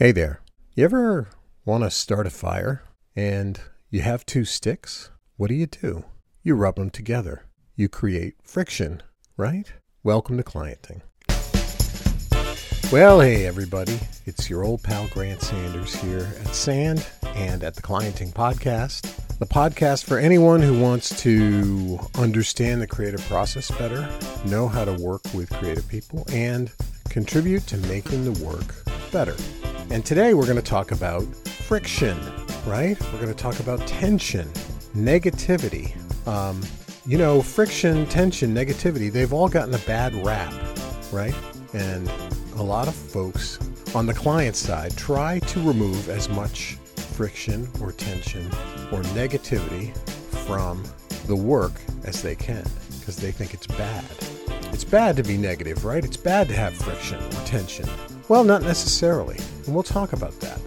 Hey there. You ever want to start a fire and you have two sticks? What do you do? You rub them together. You create friction, right? Welcome to Clienting. Well, hey everybody. It's your old pal Grant Sanders here at Sand and at the Clienting Podcast. The podcast for anyone who wants to understand the creative process better, know how to work with creative people, and contribute to making the work better. And today we're going to talk about friction, right? We're going to talk about tension, negativity. Um, you know, friction, tension, negativity, they've all gotten a bad rap, right? And a lot of folks on the client side try to remove as much friction or tension or negativity from the work as they can because they think it's bad. It's bad to be negative, right? It's bad to have friction or tension. Well, not necessarily. And we'll talk about that,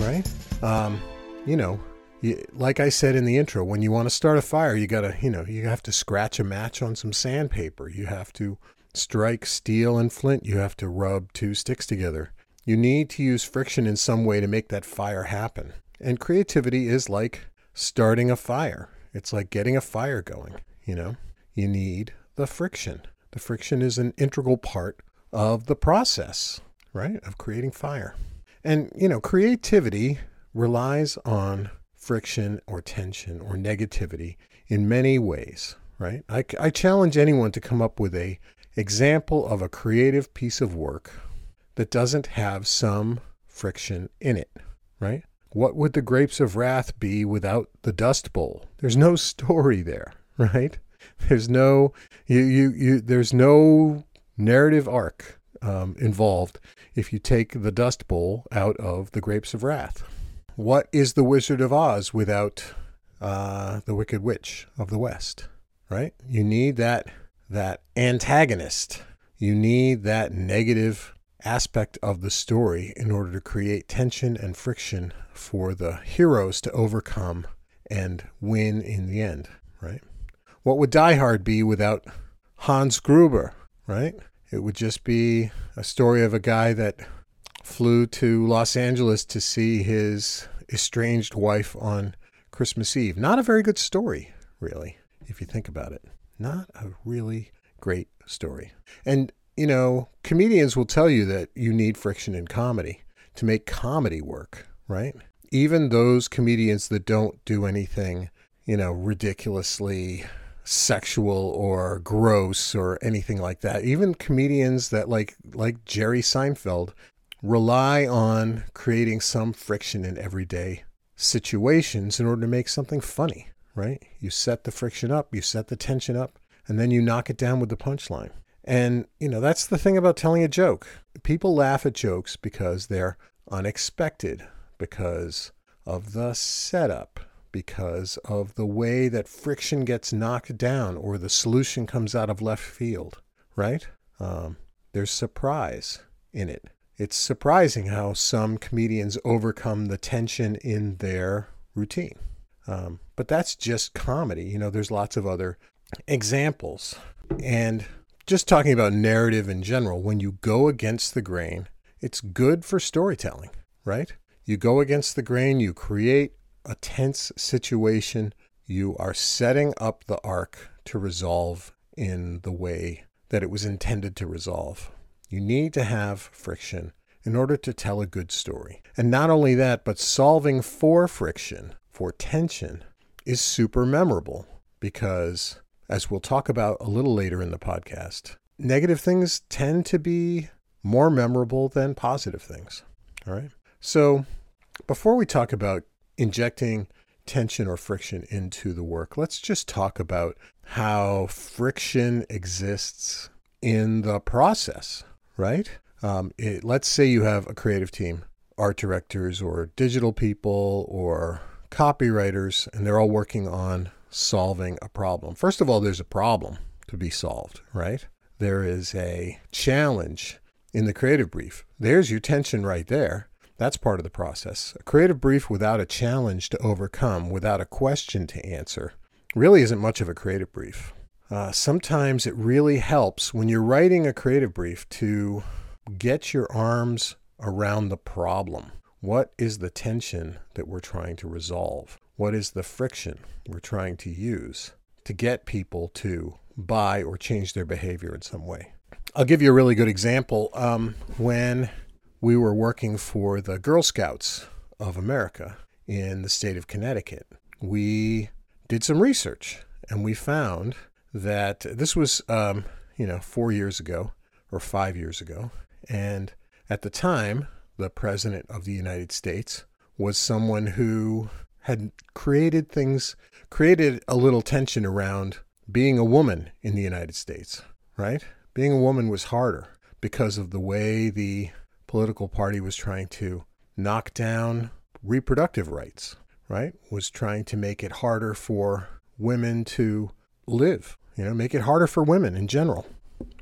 right? Um, you know, you, like I said in the intro, when you want to start a fire, you got to, you know, you have to scratch a match on some sandpaper. You have to strike steel and flint. You have to rub two sticks together. You need to use friction in some way to make that fire happen. And creativity is like starting a fire. It's like getting a fire going, you know? You need the friction. The friction is an integral part of the process right? Of creating fire. And, you know, creativity relies on friction or tension or negativity in many ways, right? I, I challenge anyone to come up with a example of a creative piece of work that doesn't have some friction in it, right? What would the grapes of wrath be without the dust bowl? There's no story there, right? There's no you you, you there's no narrative arc um, involved if you take the Dust Bowl out of the Grapes of Wrath. What is the Wizard of Oz without uh, the Wicked Witch of the West? Right? You need that that antagonist. You need that negative aspect of the story in order to create tension and friction for the heroes to overcome and win in the end, right? What would Die Hard be without Hans Gruber, right? It would just be a story of a guy that flew to Los Angeles to see his estranged wife on Christmas Eve. Not a very good story, really, if you think about it. Not a really great story. And, you know, comedians will tell you that you need friction in comedy to make comedy work, right? Even those comedians that don't do anything, you know, ridiculously sexual or gross or anything like that. Even comedians that like like Jerry Seinfeld rely on creating some friction in everyday situations in order to make something funny, right? You set the friction up, you set the tension up, and then you knock it down with the punchline. And, you know, that's the thing about telling a joke. People laugh at jokes because they're unexpected, because of the setup, because of the way that friction gets knocked down or the solution comes out of left field, right? Um, there's surprise in it. It's surprising how some comedians overcome the tension in their routine. Um, but that's just comedy. You know, there's lots of other examples. And just talking about narrative in general, when you go against the grain, it's good for storytelling, right? You go against the grain, you create a tense situation, you are setting up the arc to resolve in the way that it was intended to resolve. You need to have friction in order to tell a good story. And not only that, but solving for friction, for tension, is super memorable because, as we'll talk about a little later in the podcast, negative things tend to be more memorable than positive things. All right. So, before we talk about injecting tension or friction into the work, let's just talk about how friction exists in the process, right? Um, it, let's say you have a creative team, art directors or digital people or copywriters, and they're all working on solving a problem. First of all, there's a problem to be solved, right? There is a challenge in the creative brief. There's your tension right there. That's part of the process. A creative brief without a challenge to overcome, without a question to answer, really isn't much of a creative brief. Uh, sometimes it really helps when you're writing a creative brief to get your arms around the problem. What is the tension that we're trying to resolve? What is the friction we're trying to use to get people to buy or change their behavior in some way? I'll give you a really good example. Um, when we were working for the Girl Scouts of America in the state of Connecticut, we did some research and we found that this was, um, you know, four years ago or five years ago. And at the time, the President of the United States was someone who had created things, created a little tension around being a woman in the United States, right? Being a woman was harder because of the way the political party was trying to knock down reproductive rights, right? Was trying to make it harder for women to live, you know, make it harder for women in general,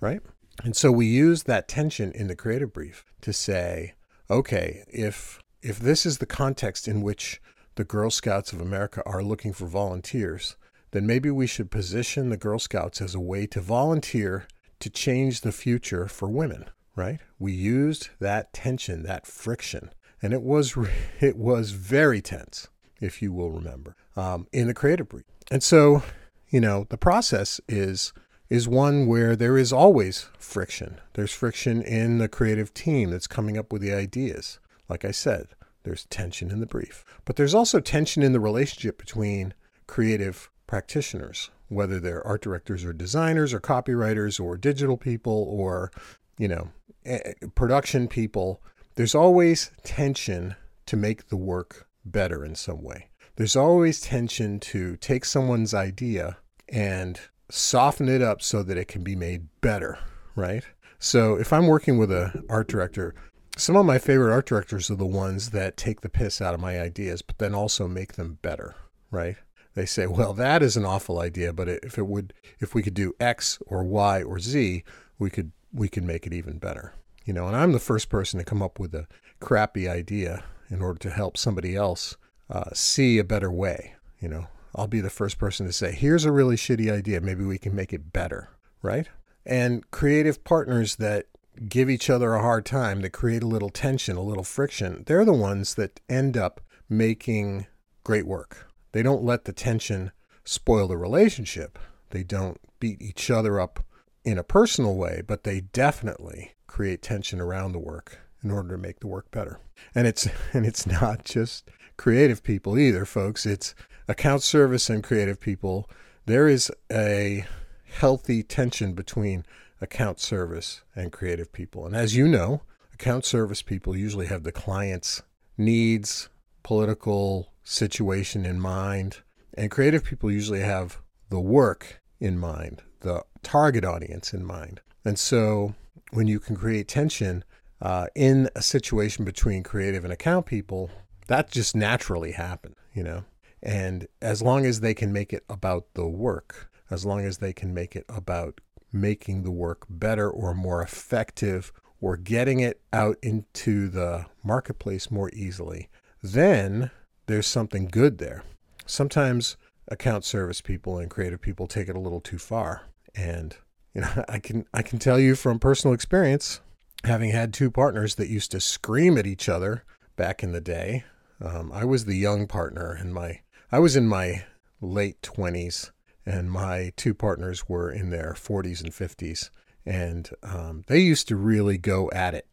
right? And so we use that tension in the creative brief to say, okay, if if this is the context in which the Girl Scouts of America are looking for volunteers, then maybe we should position the Girl Scouts as a way to volunteer to change the future for women, right? We used that tension, that friction, and it was it was very tense, if you will remember, um, in the creative brief. And so, you know, the process is is one where there is always friction. There's friction in the creative team that's coming up with the ideas. Like I said, there's tension in the brief, but there's also tension in the relationship between creative practitioners, whether they're art directors or designers or copywriters or digital people or, you know, Eh, production people. There's always tension to make the work better in some way. There's always tension to take someone's idea and soften it up so that it can be made better, right? So if I'm working with an art director, some of my favorite art directors are the ones that take the piss out of my ideas, but then also make them better, right? They say, well, that is an awful idea, but if it would, if we could do X or Y or Z, we could we can make it even better, you know. And I'm the first person to come up with a crappy idea in order to help somebody else uh, see a better way, you know. I'll be the first person to say, here's a really shitty idea. Maybe we can make it better, right? And creative partners that give each other a hard time, that create a little tension, a little friction, they're the ones that end up making great work. They don't let the tension spoil the relationship. They don't beat each other up in a personal way, but they definitely create tension around the work in order to make the work better. And it's and it's not just creative people either, folks. It's account service and creative people, there is a healthy tension between account service and creative people. And as you know, account service people usually have the client's needs, political situation in mind, and creative people usually have the work in mind, the target audience in mind. And so when you can create tension uh, in a situation between creative and account people, that just naturally happens, you know. And as long as they can make it about the work, as long as they can make it about making the work better or more effective or getting it out into the marketplace more easily, then there's something good there. Sometimes account service people and creative people take it a little too far. And you know, I can I can tell you from personal experience, having had two partners that used to scream at each other back in the day. Um, I was the young partner, and my I was in my late 20s, and my two partners were in their 40s and 50s. And um, they used to really go at it.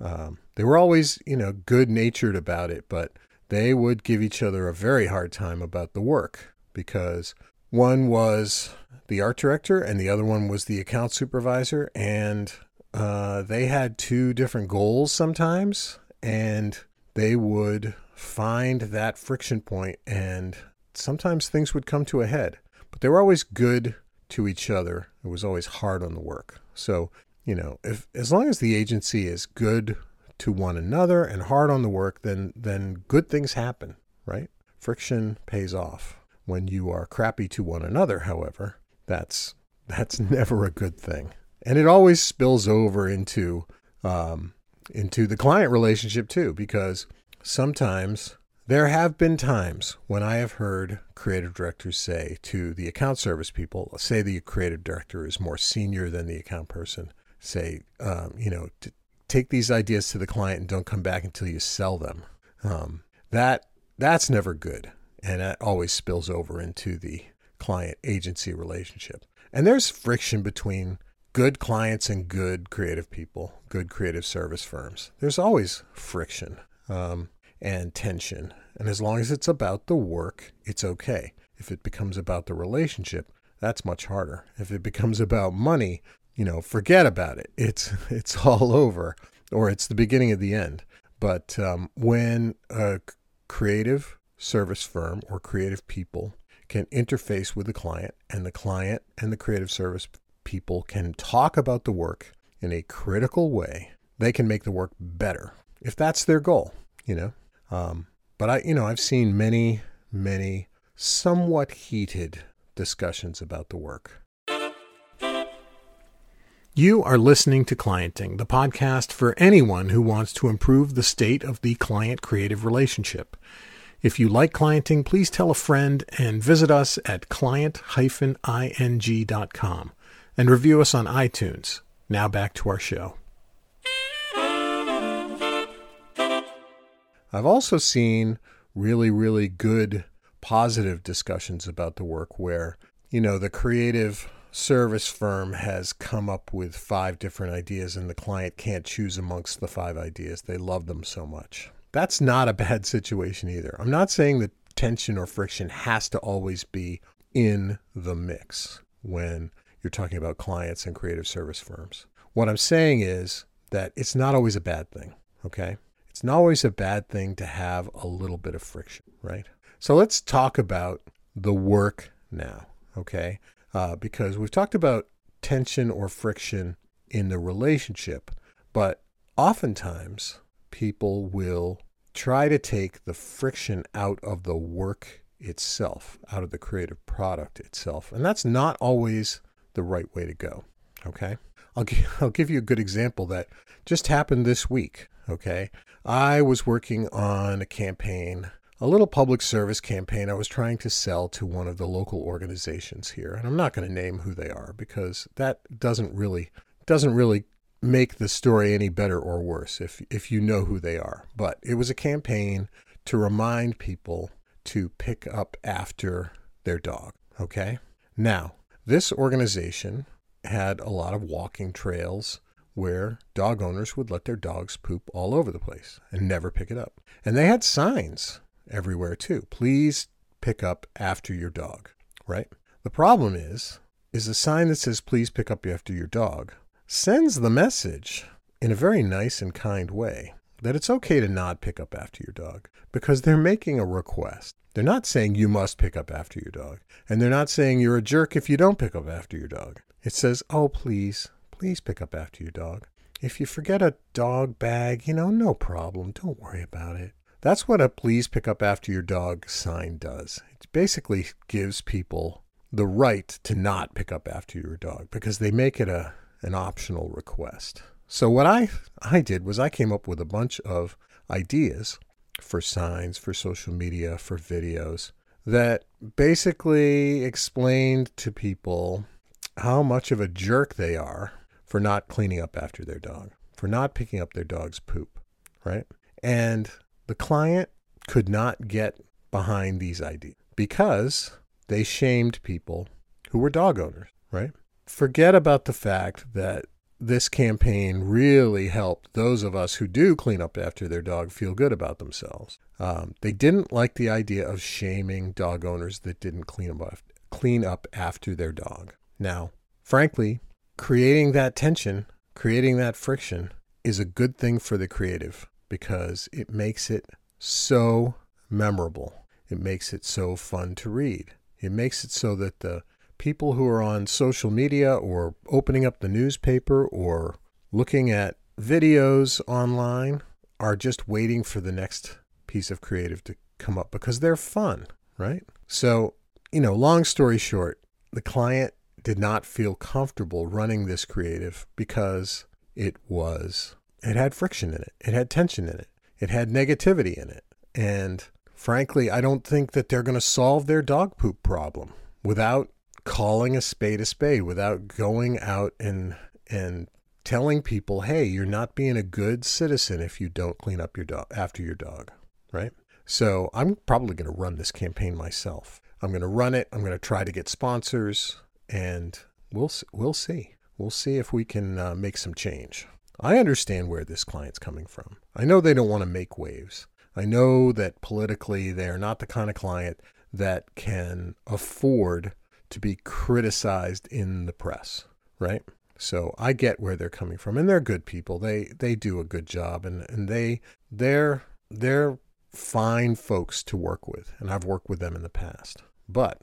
Um, they were always, you know, good natured about it, but they would give each other a very hard time about the work because one was the art director and the other one was the account supervisor. And uh, they had two different goals sometimes. And they would find that friction point and sometimes things would come to a head. But they were always good to each other. It was always hard on the work. So, you know, if as long as the agency is good to one another and hard on the work, then then good things happen, right? Friction pays off. When you are crappy to one another, however, that's that's never a good thing. And it always spills over into um, into the client relationship too, because sometimes there have been times when I have heard creative directors say to the account service people, say the creative director is more senior than the account person, say, um, you know, take these ideas to the client and don't come back until you sell them. Um, that that's never good, and that always spills over into the client agency relationship. And there's friction between good clients and good creative people, good creative service firms. There's always friction um, and tension. And as long as it's about the work, it's okay. If it becomes about the relationship, that's much harder. If it becomes about money, you know, forget about it. It's it's all over, or it's the beginning of the end. But um, when a creative service firm or creative people can interface with the client, and the client and the creative service people can talk about the work in a critical way, they can make the work better if that's their goal. You know, um, but I, you know, I've seen many, many somewhat heated discussions about the work. You are listening to Clienting, the podcast for anyone who wants to improve the state of the client creative relationship. If you like clienting, please tell a friend and visit us at client-ing.com and review us on iTunes. Now back to our show. I've also seen really, really good positive discussions about the work where, you know, the creative service firm has come up with five different ideas and the client can't choose amongst the five ideas. They love them so much. That's not a bad situation either. I'm not saying that tension or friction has to always be in the mix when you're talking about clients and creative service firms. What I'm saying is that it's not always a bad thing, okay? It's not always a bad thing to have a little bit of friction, right? So let's talk about the work now, okay? Uh, because we've talked about tension or friction in the relationship, but oftentimes people will try to take the friction out of the work itself, out of the creative product itself. And that's not always the right way to go. Okay. I'll, give, I'll give you a good example that just happened this week. Okay. I was working on a campaign a little public service campaign I was trying to sell to one of the local organizations here. And I'm not going to name who they are because that doesn't really doesn't really make the story any better or worse if if you know who they are. But it was a campaign to remind people to pick up after their dog, okay? Now, this organization had a lot of walking trails where dog owners would let their dogs poop all over the place and never pick it up. And they had signs everywhere too. Please pick up after your dog, right? The problem is, is a sign that says please pick up after your dog sends the message in a very nice and kind way that it's okay to not pick up after your dog because they're making a request. They're not saying you must pick up after your dog. And they're not saying you're a jerk if you don't pick up after your dog. It says, oh, please, please pick up after your dog. If you forget a dog bag, you know, no problem. Don't worry about it. That's what a please pick up after your dog sign does. It basically gives people the right to not pick up after your dog because they make it a an optional request. So what I I did was I came up with a bunch of ideas for signs, for social media, for videos that basically explained to people how much of a jerk they are for not cleaning up after their dog, for not picking up their dog's poop, right? And the client could not get behind these ideas because they shamed people who were dog owners, right? Forget about the fact that this campaign really helped those of us who do clean up after their dog feel good about themselves. Um, they didn't like the idea of shaming dog owners that didn't clean up, clean up after their dog. Now, frankly, creating that tension, creating that friction is a good thing for the creative because it makes it so memorable. It makes it so fun to read. It makes it so that the people who are on social media or opening up the newspaper or looking at videos online are just waiting for the next piece of creative to come up because they're fun, right? So, you know, long story short, the client did not feel comfortable running this creative because it was it had friction in it. It had tension in it. It had negativity in it. And frankly, I don't think that they're going to solve their dog poop problem without calling a spade a spade, without going out and and telling people, hey, you're not being a good citizen if you don't clean up your dog after your dog, right? So I'm probably going to run this campaign myself. I'm going to run it. I'm going to try to get sponsors, and we'll we'll see. We'll see if we can uh, make some change. I understand where this client's coming from. I know they don't want to make waves. I know that politically they're not the kind of client that can afford to be criticized in the press, right? So I get where they're coming from, and they're good people. They they do a good job, and and they they're they're fine folks to work with, and I've worked with them in the past. But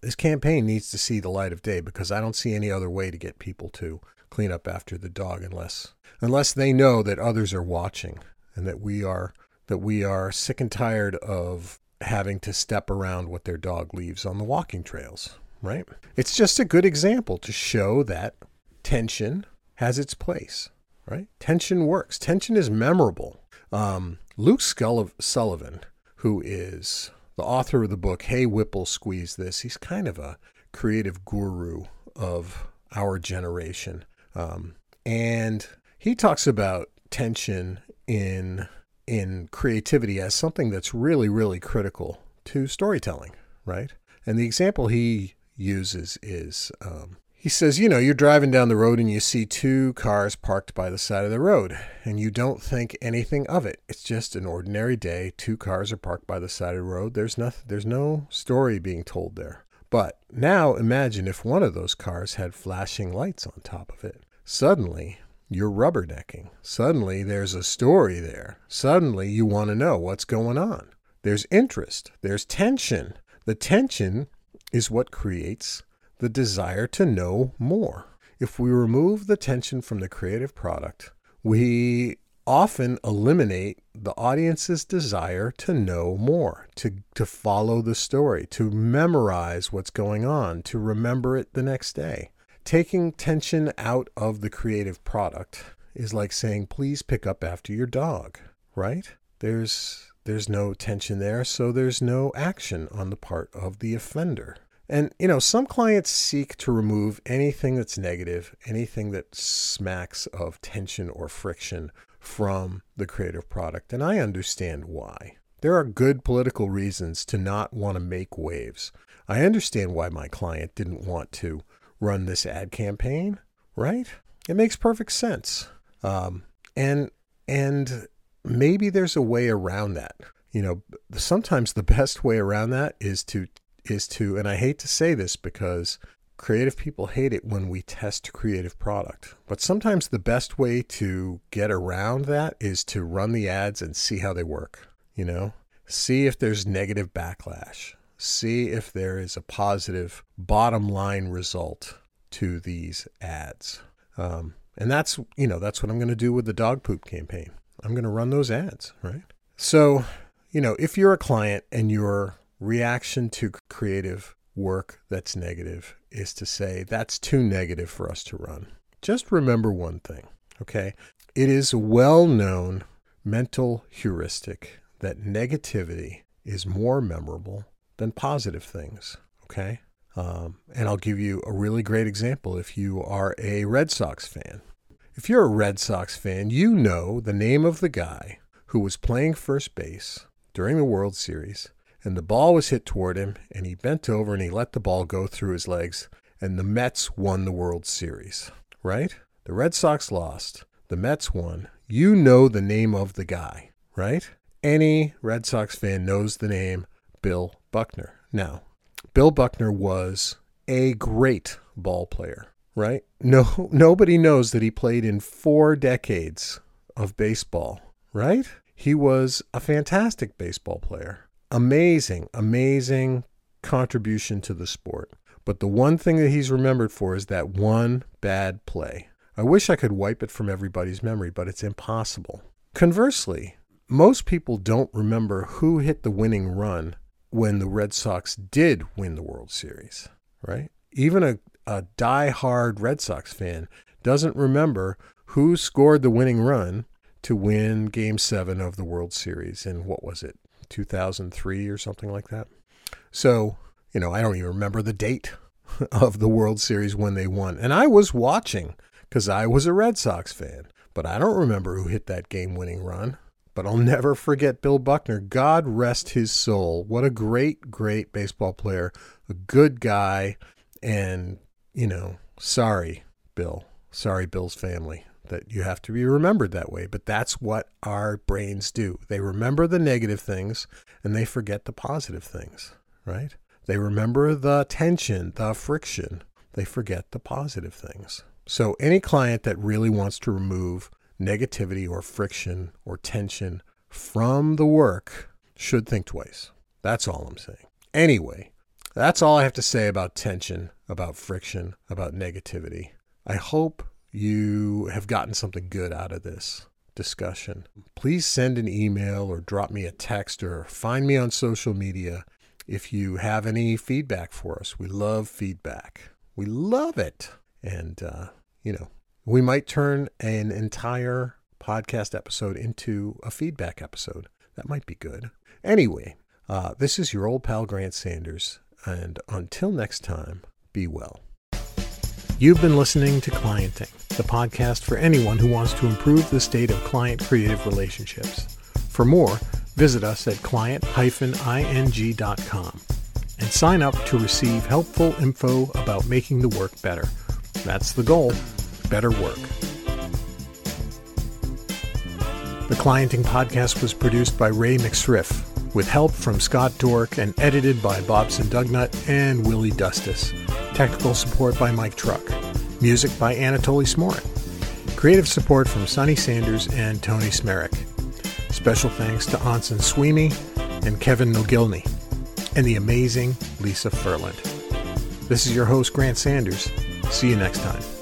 this campaign needs to see the light of day because I don't see any other way to get people to clean up after the dog unless unless they know that others are watching and that we are that we are sick and tired of having to step around what their dog leaves on the walking trails, right? It's just a good example to show that tension has its place, right? Tension works. Tension is memorable. Um, Luke Sullivan, who is the author of the book Hey Whipple Squeeze This, he's kind of a creative guru of our generation. Um, and he talks about tension in in creativity as something that's really, really critical to storytelling, right? And the example he uses is um, he says, you know, you're driving down the road and you see two cars parked by the side of the road, and you don't think anything of it. It's just an ordinary day. Two cars are parked by the side of the road. There's nothing. There's no story being told there. But now imagine if one of those cars had flashing lights on top of it. Suddenly, you're rubbernecking. Suddenly, there's a story there. Suddenly, you want to know what's going on. There's interest. There's tension. The tension is what creates the desire to know more. If we remove the tension from the creative product, we often eliminate the audience's desire to know more, to, to follow the story, to memorize what's going on, to remember it the next day. Taking tension out of the creative product is like saying, please pick up after your dog, right? There's there's no tension there, so there's no action on the part of the offender. And, you know, some clients seek to remove anything that's negative, anything that smacks of tension or friction from the creative product. And I understand why. There are good political reasons to not want to make waves. I understand why my client didn't want to run this ad campaign, right? It makes perfect sense. Um, and, and maybe there's a way around that. You know, sometimes the best way around that is to is to, and I hate to say this because creative people hate it when we test creative product. But sometimes the best way to get around that is to run the ads and see how they work. You know, see if there's negative backlash, see if there is a positive bottom line result to these ads. Um, and that's, you know, that's what I'm going to do with the dog poop campaign. I'm going to run those ads, right? So, you know, if you're a client and you're reaction to creative work that's negative is to say that's too negative for us to run. Just remember one thing, okay? It is a well known mental heuristic that negativity is more memorable than positive things, okay? Um, and I'll give you a really great example if you are a Red Sox fan. If you're a Red Sox fan, you know the name of the guy who was playing first base during the World Series and the ball was hit toward him, and he bent over and he let the ball go through his legs, and the Mets won the World Series, right? The Red Sox lost, the Mets won. You know the name of the guy, right? Any Red Sox fan knows the name Bill Buckner. Now, Bill Buckner was a great ball player, right? No nobody knows that he played in 4 decades of baseball, right? He was a fantastic baseball player amazing, amazing contribution to the sport. But the one thing that he's remembered for is that one bad play. I wish I could wipe it from everybody's memory, but it's impossible. Conversely, most people don't remember who hit the winning run when the Red Sox did win the World Series, right? Even a, a die-hard Red Sox fan doesn't remember who scored the winning run to win game seven of the World Series in what was it, 2003 or something like that. So, you know, I don't even remember the date of the World Series when they won. And I was watching because I was a Red Sox fan, but I don't remember who hit that game winning run. But I'll never forget Bill Buckner. God rest his soul. What a great, great baseball player, a good guy. And, you know, sorry, Bill. Sorry, Bill's family, that you have to be remembered that way. But that's what our brains do. They remember the negative things and they forget the positive things, right? They remember the tension, the friction. They forget the positive things. So, any client that really wants to remove negativity or friction or tension from the work should think twice. That's all I'm saying. Anyway, that's all I have to say about tension, about friction, about negativity. I hope you have gotten something good out of this discussion. Please send an email or drop me a text or find me on social media if you have any feedback for us. We love feedback. We love it. And, uh, you know, we might turn an entire podcast episode into a feedback episode. That might be good. Anyway, uh, this is your old pal Grant Sanders. And until next time, be well. You've been listening to Clienting, the podcast for anyone who wants to improve the state of client creative relationships. For more, visit us at client-ing.com and sign up to receive helpful info about making the work better. That's the goal better work. The Clienting podcast was produced by Rey McSriff with help from Scott Dourque and edited by Bobson Dugnutt and Willie Dustice. Technical support by Mike Truk. Music by Anatoli Smorin. Creative support from Sonny Sanders and Tony Smehrik. Special thanks to Anson Sweeney and Kevin Nogilny and the amazing Lisa Furland. This is your host, Grant Sanders. See you next time.